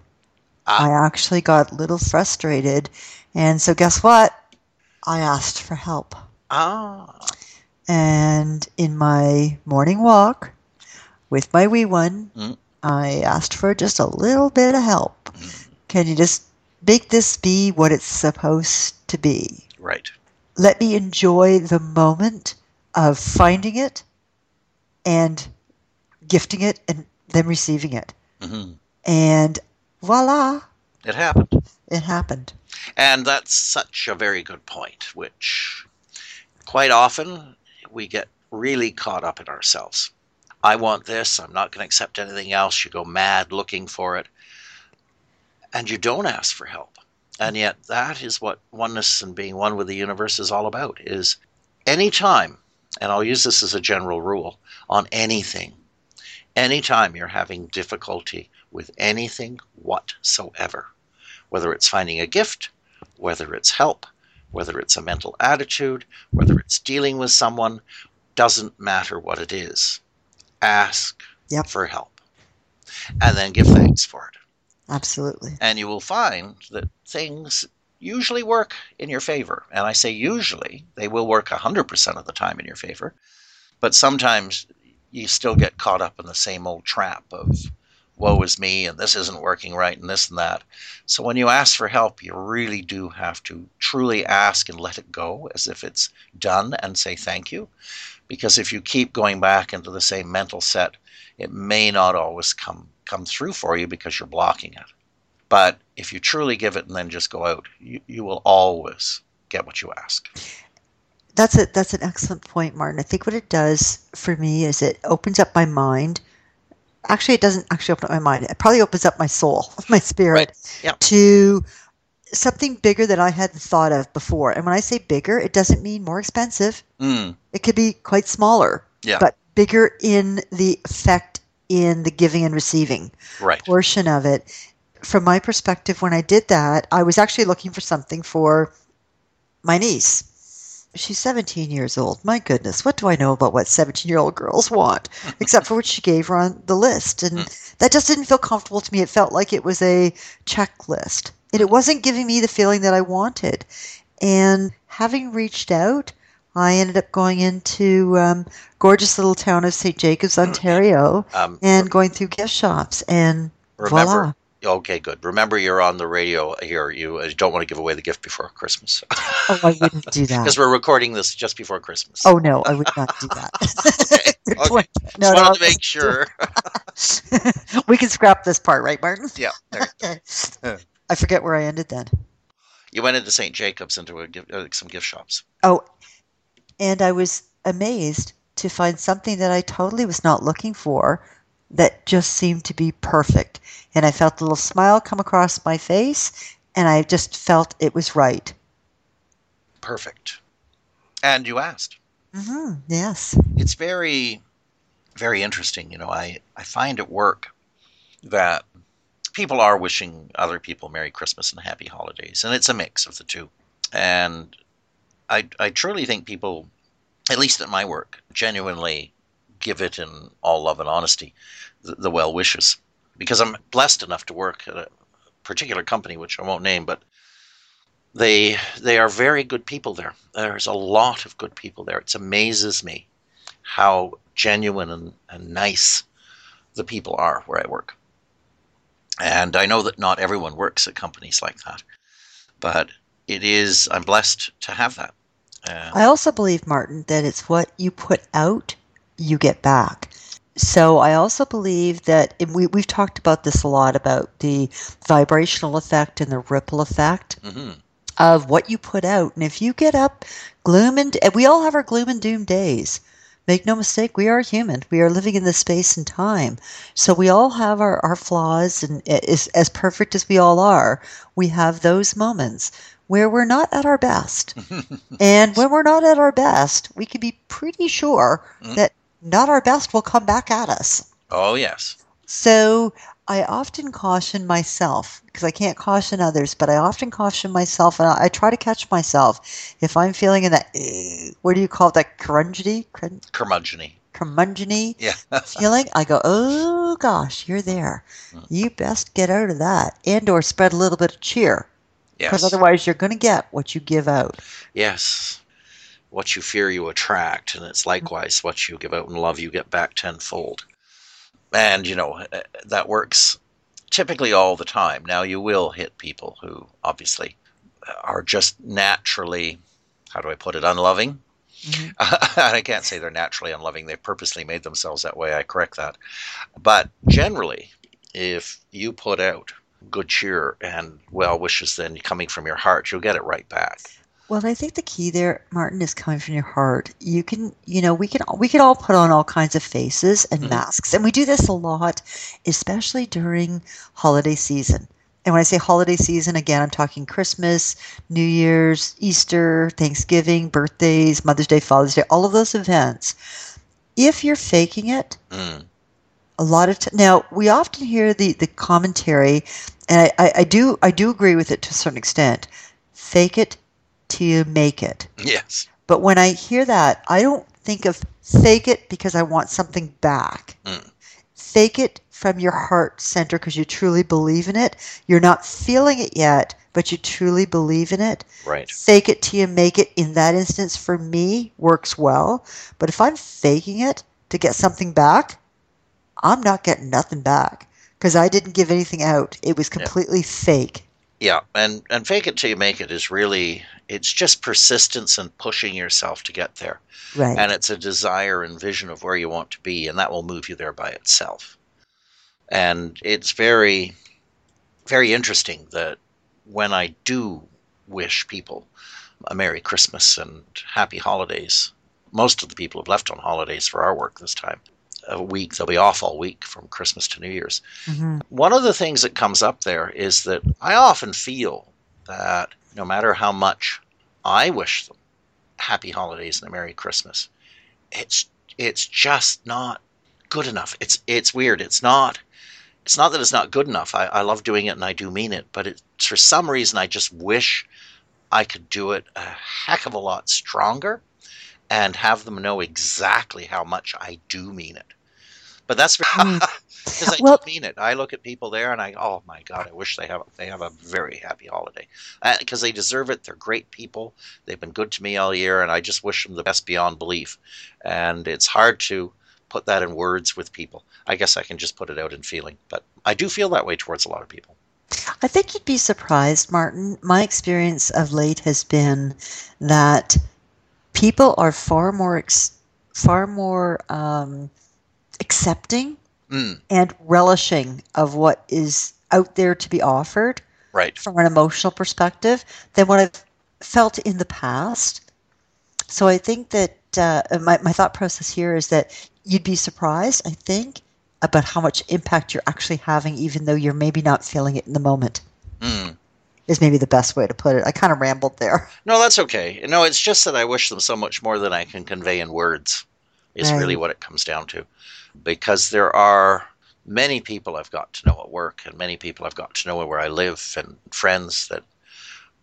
Ah. I actually got a little frustrated. And so, guess what? I asked for help. Ah. And in my morning walk with my wee one, Mm. I asked for just a little bit of help. Can you just make this be what it's supposed to be? Right. Let me enjoy the moment of finding it and gifting it and then receiving it. hmm And voila, It happened. it happened. And that's such a very good point, which quite often we get really caught up in ourselves. I want this, I'm not going to accept anything else. You go mad looking for it. And you don't ask for help. And yet that is what oneness and being one with the universe is all about is anytime, and I'll use this as a general rule, on anything, anytime you're having difficulty with anything whatsoever, whether it's finding a gift, whether it's help, whether it's a mental attitude, whether it's dealing with someone, doesn't matter what it is. Ask Yep. for help and then give thanks for it. Absolutely. And you will find that things usually work in your favor. And I say usually, they will work 100% of the time in your favor. But sometimes you still get caught up in the same old trap of woe is me and this isn't working right and this and that. So when you ask for help, you really do have to truly ask and let it go as if it's done and say thank you. Because if you keep going back into the same mental set, it may not always come come through for you because you're blocking it. But if you truly give it and then just go out, you, you will always get what you ask. That's a that's an excellent point, Martin. I think what it does for me is it opens up my mind actually it doesn't actually open up my mind. It probably opens up my soul, my spirit Right. Yeah. to something bigger that I hadn't thought of before. And when I say bigger, it doesn't mean more expensive. Mm, It could be quite smaller, yeah. but bigger in the effect in the giving and receiving right. portion of it. From my perspective, when I did that, I was actually looking for something for my niece. She's 17 years old. My goodness, what do I know about what 17 year old girls want? Except for what she gave her on the list. And that just didn't feel comfortable to me. It felt like it was a checklist. And it wasn't giving me the feeling that I wanted. And having reached out, I ended up going into um, gorgeous little town of St. Jacobs, Ontario, Um, and going through gift shops. And remember. voila. Okay, good. Remember, you're on the radio here. You don't want to give away the gift before Christmas Oh, I wouldn't do that. because we're recording this just before Christmas. Oh no, I would not do that. okay. Okay. point. Just No, no, wanted to make sure. we can scrap this part, right, Martin? yeah. There. Okay. I forget where I ended then. You went into St. Jacobs into a uh, some gift shops. Oh, and I was amazed to find something that I totally was not looking for that just seemed to be perfect. And I felt a little smile come across my face, and I just felt it was right. Perfect. And you asked. hmm Yes. It's very, very interesting. You know, I, I find at work that people are wishing other people Merry Christmas and Happy Holidays, and it's a mix of the two. And I, I truly think people, at least at my work, genuinely give it in all love and honesty the, the well wishes. Because I'm blessed enough to work at a particular company, which I won't name, but they they are very good people there. There's a lot of good people there. It amazes me how genuine and, and nice the people are where I work. And I know that not everyone works at companies like that, but it is, I'm blessed to have that. Uh, I also believe, Martin, that it's what you put out, you get back. So I also believe that and we, we've talked about this a lot about the vibrational effect and the ripple effect mhm. of what you put out. And if you get up gloom and and we all have our gloom and doom days. Make no mistake, we are human. We are living in this space and time. So we all have our, our flaws, and as, as perfect as we all are, we have those moments where we're not at our best. and when we're not at our best, we can be pretty sure Mm. that not our best will come back at us. Oh, yes. So I often caution myself because I can't caution others, but I often caution myself, and I, I try to catch myself if I'm feeling in that eh, what do you call it, that crun- Curmudgeony. curmudgeony Yeah. feeling. I go, oh gosh, you're there. Mm. You best get out of that, and or spread a little bit of cheer, because yes. otherwise you're going to get what you give out. Yes. What you fear, you attract, and it's likewise what you give out in love, you get back tenfold. And, you know, uh, that works typically all the time. Now, you will hit people who obviously are just naturally, how do I put it, unloving. Mhm. and I can't say they're naturally unloving. They've purposely made themselves that way. I correct that. But generally, if you put out good cheer and well wishes, then coming from your heart, you'll get it right back. Well, I think the key there, Martin, is coming from your heart. You can, you know, we can we can all put on all kinds of faces and Mhm. masks, and we do this a lot, especially during holiday season. And when I say holiday season, again, I'm talking Christmas, New Year's, Easter, Thanksgiving, birthdays, Mother's Day, Father's Day, all of those events. If you're faking it, Mm. a lot of t- now we often hear the the commentary, and I, I, I do I do agree with it to a certain extent. Fake it you make it. Yes. But when I hear that, I don't think of fake it because I want something back. Mm. Fake it from your heart center because you truly believe in it. You're not feeling it yet, but you truly believe in it. Right. Fake it till you make it in that instance for me works well. But if I'm faking it to get something back, I'm not getting nothing back because I didn't give anything out. It was Yeah. completely fake. Yeah, and and fake it till you make it is really it's just persistence and pushing yourself to get there. Right. And it's a desire and vision of where you want to be and that will move you there by itself. And it's very very interesting that when I do wish people a Merry Christmas and Happy Holidays, most of the people have left on holidays for our work this time. A week. They'll be off all week from Christmas to New Year's. hmm One of the things that comes up there is that I often feel that no matter how much I wish them happy holidays and a Merry Christmas, it's it's just not good enough. It's it's weird. It's not it's not that it's not good enough. I, I love doing it and I do mean it, but it's for some reason I just wish I could do it a heck of a lot stronger and have them know exactly how much I do mean it. But that's Hmm. because I Well- do mean it. I look at people there and I, oh my god, I wish they have they have a very happy holiday because they deserve it. They're great people. They've been good to me all year, and I just wish them the best beyond belief. And it's hard to put that in words with people. I guess I can just put it out in feeling, but I do feel that way towards a lot of people. I think you'd be surprised, Martin. My experience of late has been that people are far more ex- far more um, accepting Mm, and relishing of what is out there to be offered right. from an emotional perspective than what I've felt in the past. So I think that uh, my, my thought process here is that you'd be surprised, I think, about how much impact you're actually having, even though you're maybe not feeling it in the moment, Mm. is maybe the best way to put it. I kind of rambled there. No, that's okay. No, it's just that I wish them so much more than I can convey in words. Is really what it comes down to, because there are many people I've got to know at work, and many people I've got to know where I live, and friends that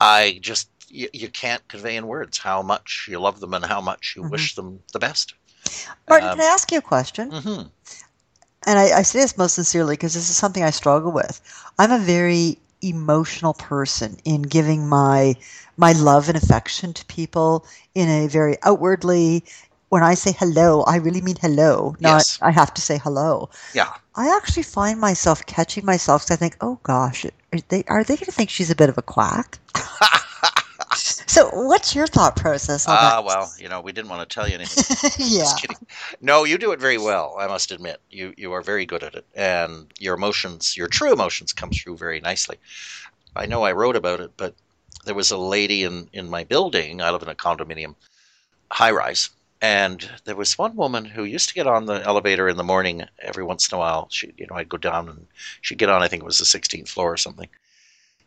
I just you, you can't convey in words how much you love them and how much you Mhm. wish them the best. Martin, Um, can I ask you a question? hmm and I, I say this most sincerely because this is something I struggle with. I'm a very emotional person in giving my my love and affection to people in a very outwardly. When I say hello, I really mean hello, not Yes. I have to say hello. Yeah. I actually find myself catching myself because I think, oh gosh, are they are they going to think she's a bit of a quack? so, what's your thought process Ah, that? well, you know, we didn't want to tell you anything. yeah. Just kidding. No, you do it very well. I must admit, you you are very good at it, and your emotions, your true emotions, come through very nicely. I know I wrote about it, but there was a lady in in my building. I live in a condominium, high rise, and there was one woman who used to get on the elevator in the morning every once in a while. She, you know, I'd go down and she'd get on. I think it was the 16th floor or something.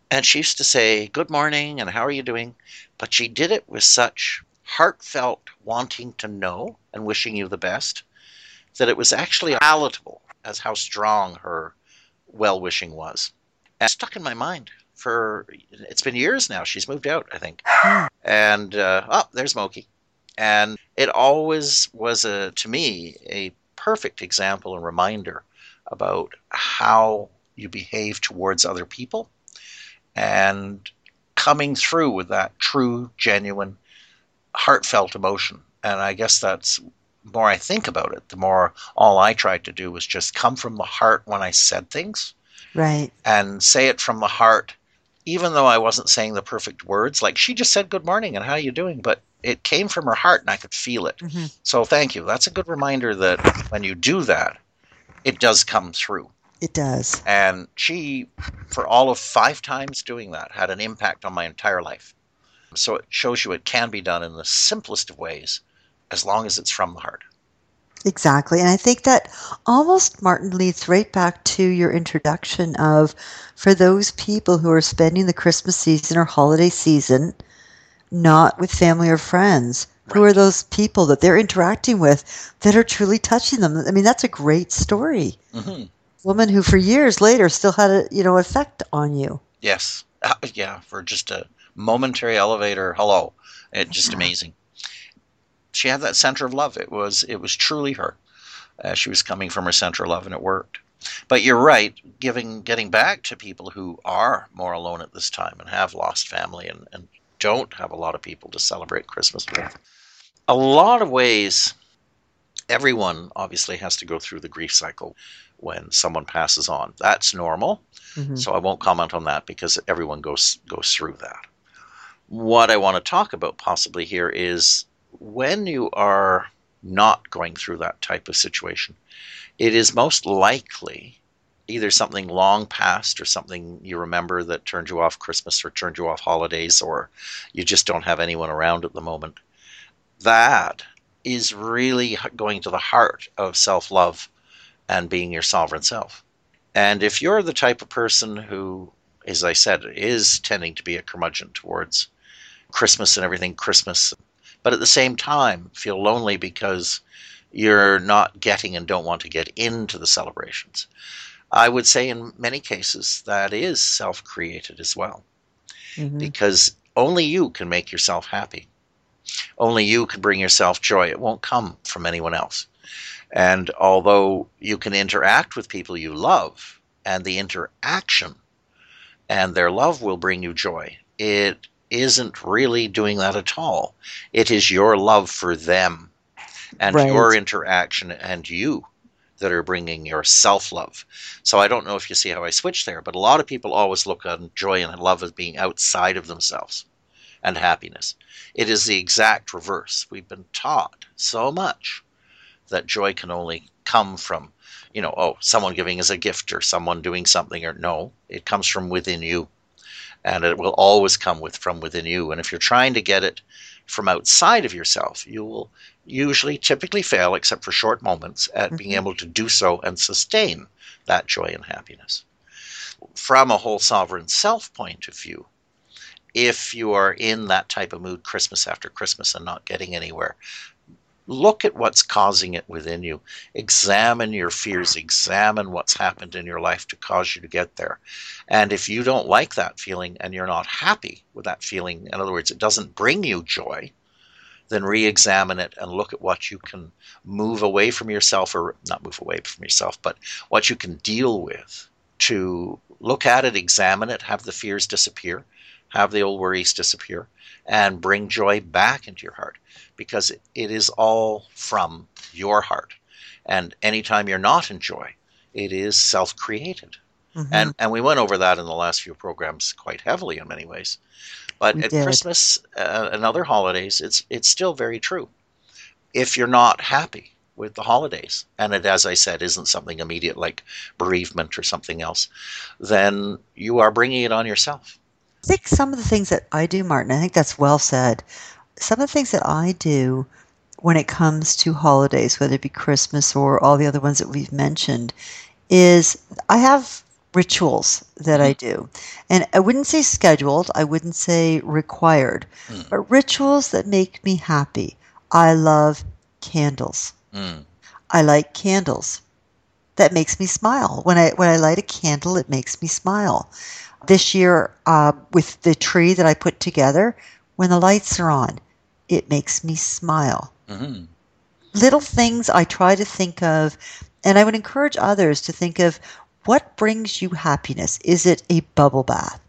And she used to say, Good morning, and how are you doing? But she did it with such heartfelt wanting to know and wishing you the best that it was actually palatable as how strong her well wishing was. And it stuck in my mind for it's been years now. She's moved out, I think. And uh, oh, there's Moki. And it always was a to me a perfect example and reminder about how you behave towards other people and coming through with that true, genuine, heartfelt emotion. And I guess that's the more I think about it, the more all I tried to do was just come from the heart when I said things Right. and say it from the heart, even though I wasn't saying the perfect words. Like she just said good morning and how are you doing, but it came from her heart and I could feel it. hmm So thank you. That's a good reminder that when you do that, it does come through. It does. And she, for all of five times doing that, had an impact on my entire life. So it shows you it can be done in the simplest of ways as long as it's from the heart. Exactly. And I think that almost, Martin, leads right back to your introduction of for those people who are spending the Christmas season or holiday season not with family or friends, who are those people that they're interacting with that are truly touching them? I mean, that's a great story. hmm Woman who for years later still had a, you know, effect on you. Yes. Uh, yeah, for just a momentary elevator hello. It just amazing. She had that center of love. It was it was truly her. Uh, she was coming from her center of love, and it worked. But you're right. Giving getting back to people who are more alone at this time and have lost family and, and don't have a lot of people to celebrate Christmas with. A lot of ways, everyone obviously has to go through the grief cycle when someone passes on. That's normal. Mhm. So I won't comment on that because everyone goes goes through that. What I want to talk about possibly here is when you are not going through that type of situation, it is most likely either something long past or something you remember that turned you off Christmas or turned you off holidays or you just don't have anyone around at the moment. That is really going to the heart of self love and being your sovereign self. And if you're the type of person who, as I said, is tending to be a curmudgeon towards Christmas and everything Christmas, but at the same time feel lonely because you're not getting and don't want to get into the celebrations, I would say in many cases that is self created as well. Mm-hmm. Because only you can make yourself happy. Only you can bring yourself joy. It won't come from anyone else. And although you can interact with people you love, and the interaction and their love will bring you joy, it isn't really doing that at all. It is your love for them and right. your interaction and you that are bringing your self love. So I don't know if you see how I switch there, but a lot of people always look on joy and love as being outside of themselves and happiness. It is the exact reverse. We've been taught so much that joy can only come from, you know, oh, someone giving us a gift or someone doing something or no, it comes from within you. And it will always come with from within you. And if you're trying to get it from outside of yourself, you will usually typically fail, except for short moments, at mm-hmm. being able to do so and sustain that joy and happiness. From a whole sovereign self point of view, if you are in that type of mood Christmas after Christmas and not getting anywhere, look at what's causing it within you. Examine your fears, examine what's happened in your life to cause you to get there. And if you don't like that feeling and you're not happy with that feeling, in other words, it doesn't bring you joy, then re examine it and look at what you can move away from yourself, or not move away from yourself, but what you can deal with to look at it, examine it, have the fears disappear, have the old worries disappear, and bring joy back into your heart because it is all from your heart. And anytime you're not in joy, it is self created. Mm-hmm. And, and we went over that in the last few programs quite heavily in many ways. But we at did. Christmas uh, and other holidays, it's it's still very true. If you're not happy with the holidays, and it, as I said, isn't something immediate like bereavement or something else, then you are bringing it on yourself. I think some of the things that I do, Martin, I think that's well said. Some of the things that I do when it comes to holidays, whether it be Christmas or all the other ones that we've mentioned, is I have rituals that I mm-hmm. do. And I wouldn't say scheduled, I wouldn't say required, mm. but rituals that make me happy. I love candles. Mm. I like candles. That makes me smile. When I when I light a candle, it makes me smile. This year, uh, with the tree that I put together, when the lights are on, it makes me smile. Mm-hmm. Little things I try to think of, and I would encourage others to think of what brings you happiness? Is it a bubble bath?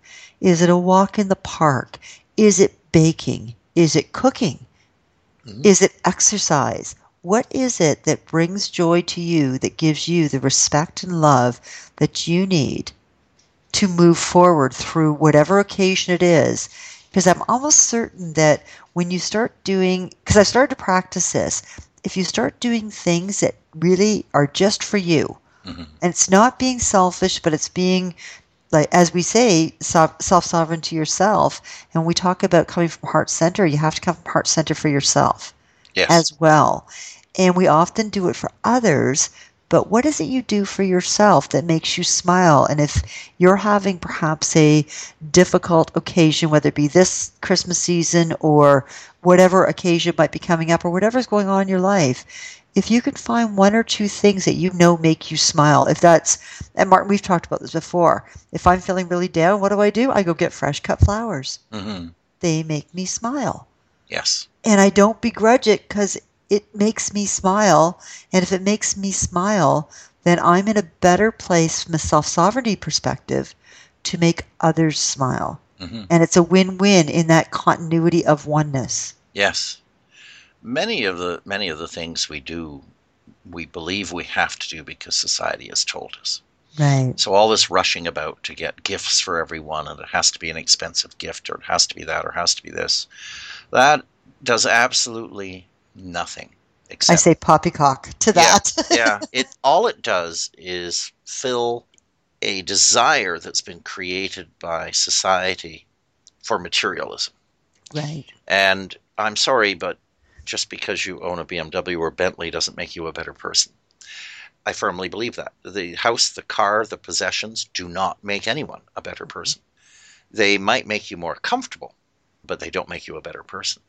Is it a walk in the park? Is it baking? Is it cooking? Mm-hmm. Is it exercise? What is it that brings joy to you that gives you the respect and love that you need to move forward through whatever occasion it is? Because I'm almost certain that when you start doing, because I started to practice this, if you start doing things that really are just for you, Mm-hmm. And it's not being selfish, but it's being like as we say self sovereign to yourself and we talk about coming from heart center you have to come from heart center for yourself yes. as well and we often do it for others but what is it you do for yourself that makes you smile and if you're having perhaps a difficult occasion whether it be this christmas season or whatever occasion might be coming up or whatever's going on in your life if you can find one or two things that you know make you smile, if that's, and Martin, we've talked about this before. If I'm feeling really down, what do I do? I go get fresh cut flowers. Mm-hmm. They make me smile. Yes. And I don't begrudge it because it makes me smile. And if it makes me smile, then I'm in a better place from a self sovereignty perspective to make others smile. Mm-hmm. And it's a win win in that continuity of oneness. Yes many of the many of the things we do we believe we have to do because society has told us. Right. So all this rushing about to get gifts for everyone and it has to be an expensive gift or it has to be that or it has to be this. That does absolutely nothing. Except, I say poppycock to that. Yeah, yeah. It all it does is fill a desire that's been created by society for materialism. Right. And I'm sorry, but just because you own a BMW or Bentley doesn't make you a better person. I firmly believe that. The house, the car, the possessions do not make anyone a better person. They might make you more comfortable, but they don't make you a better person.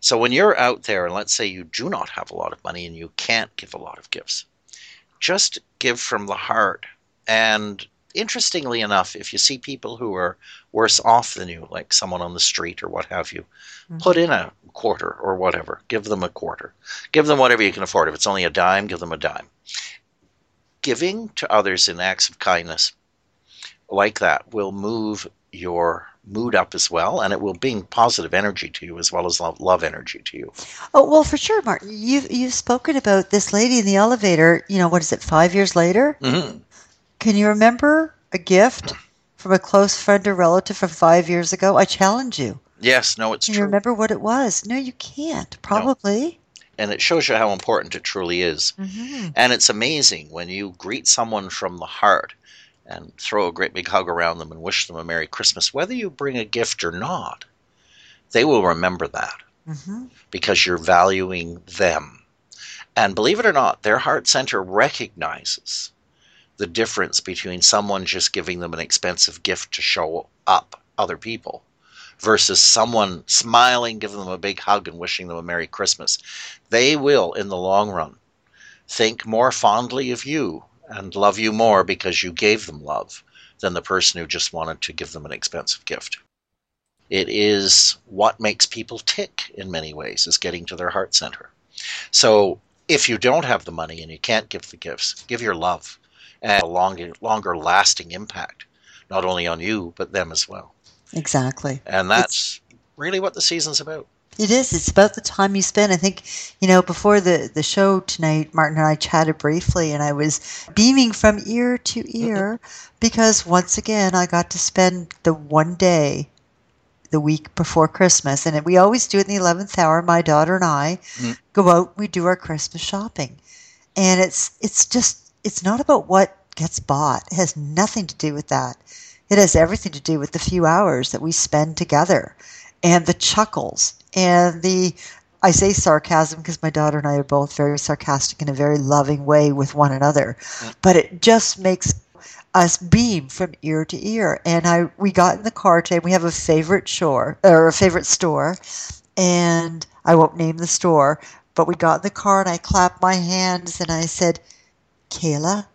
So when you're out there, and let's say you do not have a lot of money and you can't give a lot of gifts, just give from the heart. And interestingly enough, if you see people who are worse off than you, like someone on the street or what have you, mm-hmm. put in a quarter or whatever. Give them a quarter. Give them whatever you can afford. If it's only a dime, give them a dime. Giving to others in acts of kindness like that will move your mood up as well, and it will bring positive energy to you as well as love, love energy to you. Oh well, for sure, Martin. You've you've spoken about this lady in the elevator. You know what is it? Five years later. Mm-hmm. Can you remember a gift from a close friend or relative from five years ago? I challenge you. Yes, no, it's Can true. You remember what it was? No, you can't. Probably. No. And it shows you how important it truly is. Mm-hmm. And it's amazing when you greet someone from the heart and throw a great big hug around them and wish them a Merry Christmas, whether you bring a gift or not, they will remember that mm-hmm. because you're valuing them. And believe it or not, their heart center recognizes the difference between someone just giving them an expensive gift to show up other people versus someone smiling, giving them a big hug, and wishing them a Merry Christmas. They will, in the long run, think more fondly of you and love you more because you gave them love than the person who just wanted to give them an expensive gift. It is what makes people tick in many ways, is getting to their heart center. So if you don't have the money and you can't give the gifts, give your love and a longer, longer lasting impact, not only on you, but them as well. Exactly. And that's it's, really what the season's about. It is. It's about the time you spend. I think, you know, before the, the show tonight, Martin and I chatted briefly, and I was beaming from ear to ear because once again, I got to spend the one day the week before Christmas. And we always do it in the 11th hour. My daughter and I mm. go out, we do our Christmas shopping. And it's, it's just, it's not about what gets bought, it has nothing to do with that. It has everything to do with the few hours that we spend together and the chuckles and the I say sarcasm because my daughter and I are both very sarcastic in a very loving way with one another, but it just makes us beam from ear to ear. And I we got in the car today. We have a favorite shore or a favorite store, and I won't name the store, but we got in the car and I clapped my hands and I said, "Kayla,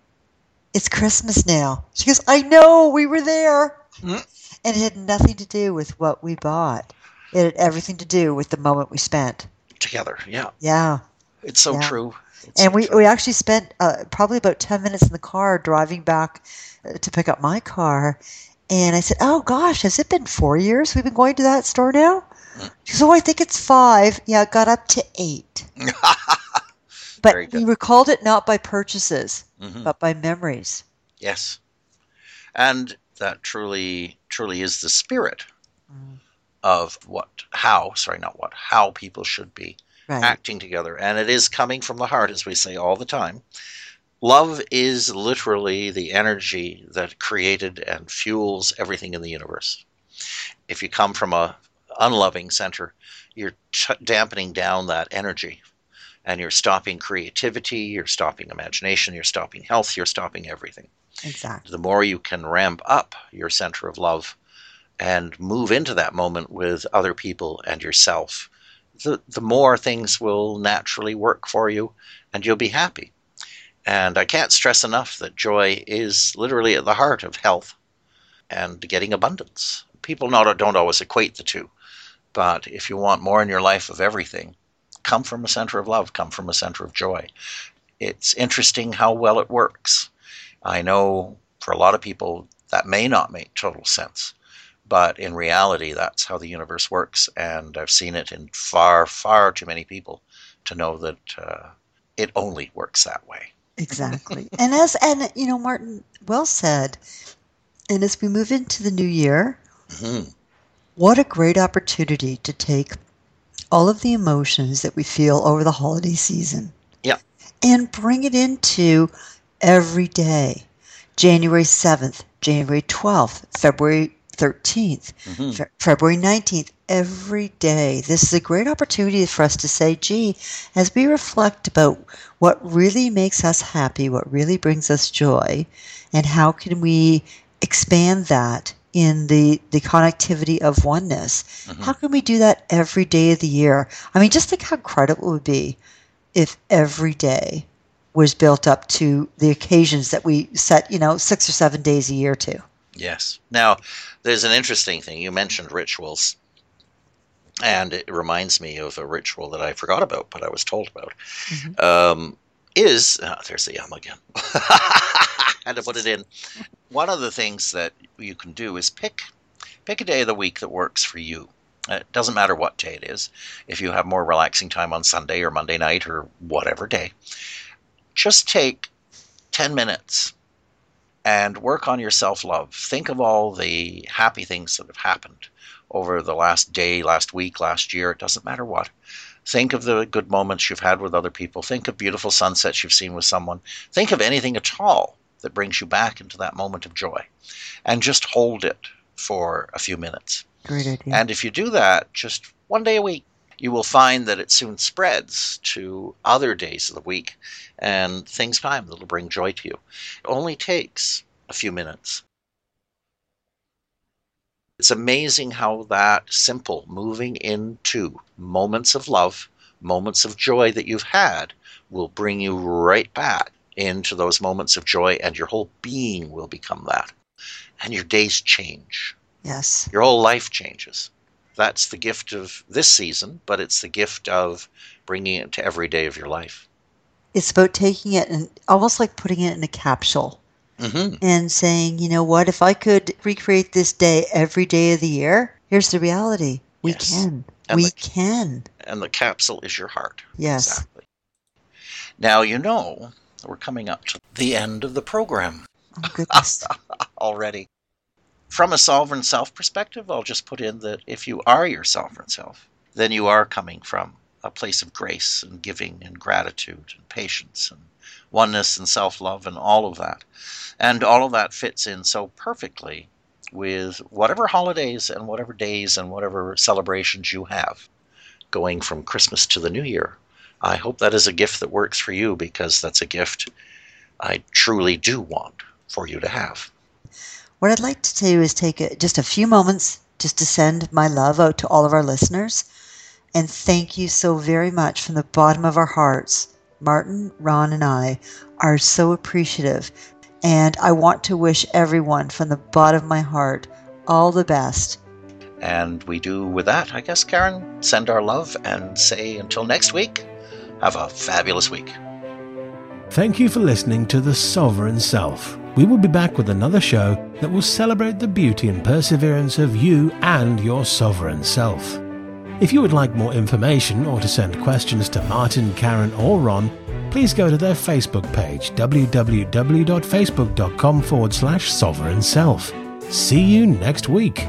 it's Christmas now." She goes, "I know, we were there." Mm-hmm. And it had nothing to do with what we bought. It had everything to do with the moment we spent together. Yeah. Yeah. It's so yeah. true. It's and so we, true. we actually spent uh, probably about 10 minutes in the car driving back uh, to pick up my car. And I said, Oh gosh, has it been four years we've been going to that store now? Mm. She goes, Oh, I think it's five. Yeah, it got up to eight. but we recalled it not by purchases, mm-hmm. but by memories. Yes. And that truly, truly is the spirit. Mm of what, how, sorry, not what, how people should be right. acting together. And it is coming from the heart, as we say all the time. Love is literally the energy that created and fuels everything in the universe. If you come from a unloving center, you're ch- dampening down that energy and you're stopping creativity, you're stopping imagination, you're stopping health, you're stopping everything. Exactly. The more you can ramp up your center of love, and move into that moment with other people and yourself, the, the more things will naturally work for you and you'll be happy. And I can't stress enough that joy is literally at the heart of health and getting abundance. People not, don't always equate the two, but if you want more in your life of everything, come from a center of love, come from a center of joy. It's interesting how well it works. I know for a lot of people that may not make total sense, but in reality, that's how the universe works. And I've seen it in far, far too many people to know that uh, it only works that way. Exactly. and as, and, you know, Martin, well said. And as we move into the new year, mm-hmm. what a great opportunity to take all of the emotions that we feel over the holiday season. Yeah. And bring it into every day. January 7th, January 12th, February 13th, mm-hmm. Fe- February 19th, every day. This is a great opportunity for us to say, gee, as we reflect about what really makes us happy, what really brings us joy, and how can we expand that in the, the connectivity of oneness, mm-hmm. how can we do that every day of the year? I mean, just think how incredible it would be if every day was built up to the occasions that we set, you know, six or seven days a year to. Yes. Now, there's an interesting thing. You mentioned rituals. And it reminds me of a ritual that I forgot about, but I was told about. Mm-hmm. Um, is oh, there's the yum again. I had to put it in. One of the things that you can do is pick pick a day of the week that works for you. It doesn't matter what day it is. If you have more relaxing time on Sunday or Monday night or whatever day, just take 10 minutes and work on your self love. Think of all the happy things that have happened over the last day, last week, last year. It doesn't matter what. Think of the good moments you've had with other people. Think of beautiful sunsets you've seen with someone. Think of anything at all that brings you back into that moment of joy. And just hold it for a few minutes. Great idea. And if you do that just one day a week, you will find that it soon spreads to other days of the week and things time that'll bring joy to you. It only takes a few minutes. It's amazing how that simple moving into moments of love, moments of joy that you've had, will bring you right back into those moments of joy, and your whole being will become that. And your days change. Yes. Your whole life changes. That's the gift of this season, but it's the gift of bringing it to every day of your life. It's about taking it and almost like putting it in a capsule mm-hmm. and saying, you know what, if I could recreate this day every day of the year, here's the reality. We yes. can. And we the, can. And the capsule is your heart. Yes. Exactly. Now, you know, we're coming up to the end of the program. Oh, goodness. Already. From a sovereign self perspective, I'll just put in that if you are your sovereign self, then you are coming from a place of grace and giving and gratitude and patience and oneness and self love and all of that. And all of that fits in so perfectly with whatever holidays and whatever days and whatever celebrations you have, going from Christmas to the New Year. I hope that is a gift that works for you because that's a gift I truly do want for you to have. What I'd like to do is take a, just a few moments just to send my love out to all of our listeners and thank you so very much from the bottom of our hearts Martin, Ron, and I are so appreciative. And I want to wish everyone from the bottom of my heart all the best. And we do with that, I guess, Karen, send our love and say until next week, have a fabulous week. Thank you for listening to The Sovereign Self. We will be back with another show that will celebrate the beauty and perseverance of you and your sovereign self. If you would like more information or to send questions to Martin, Karen, or Ron, please go to their Facebook page www.facebook.com forward slash sovereign self. See you next week.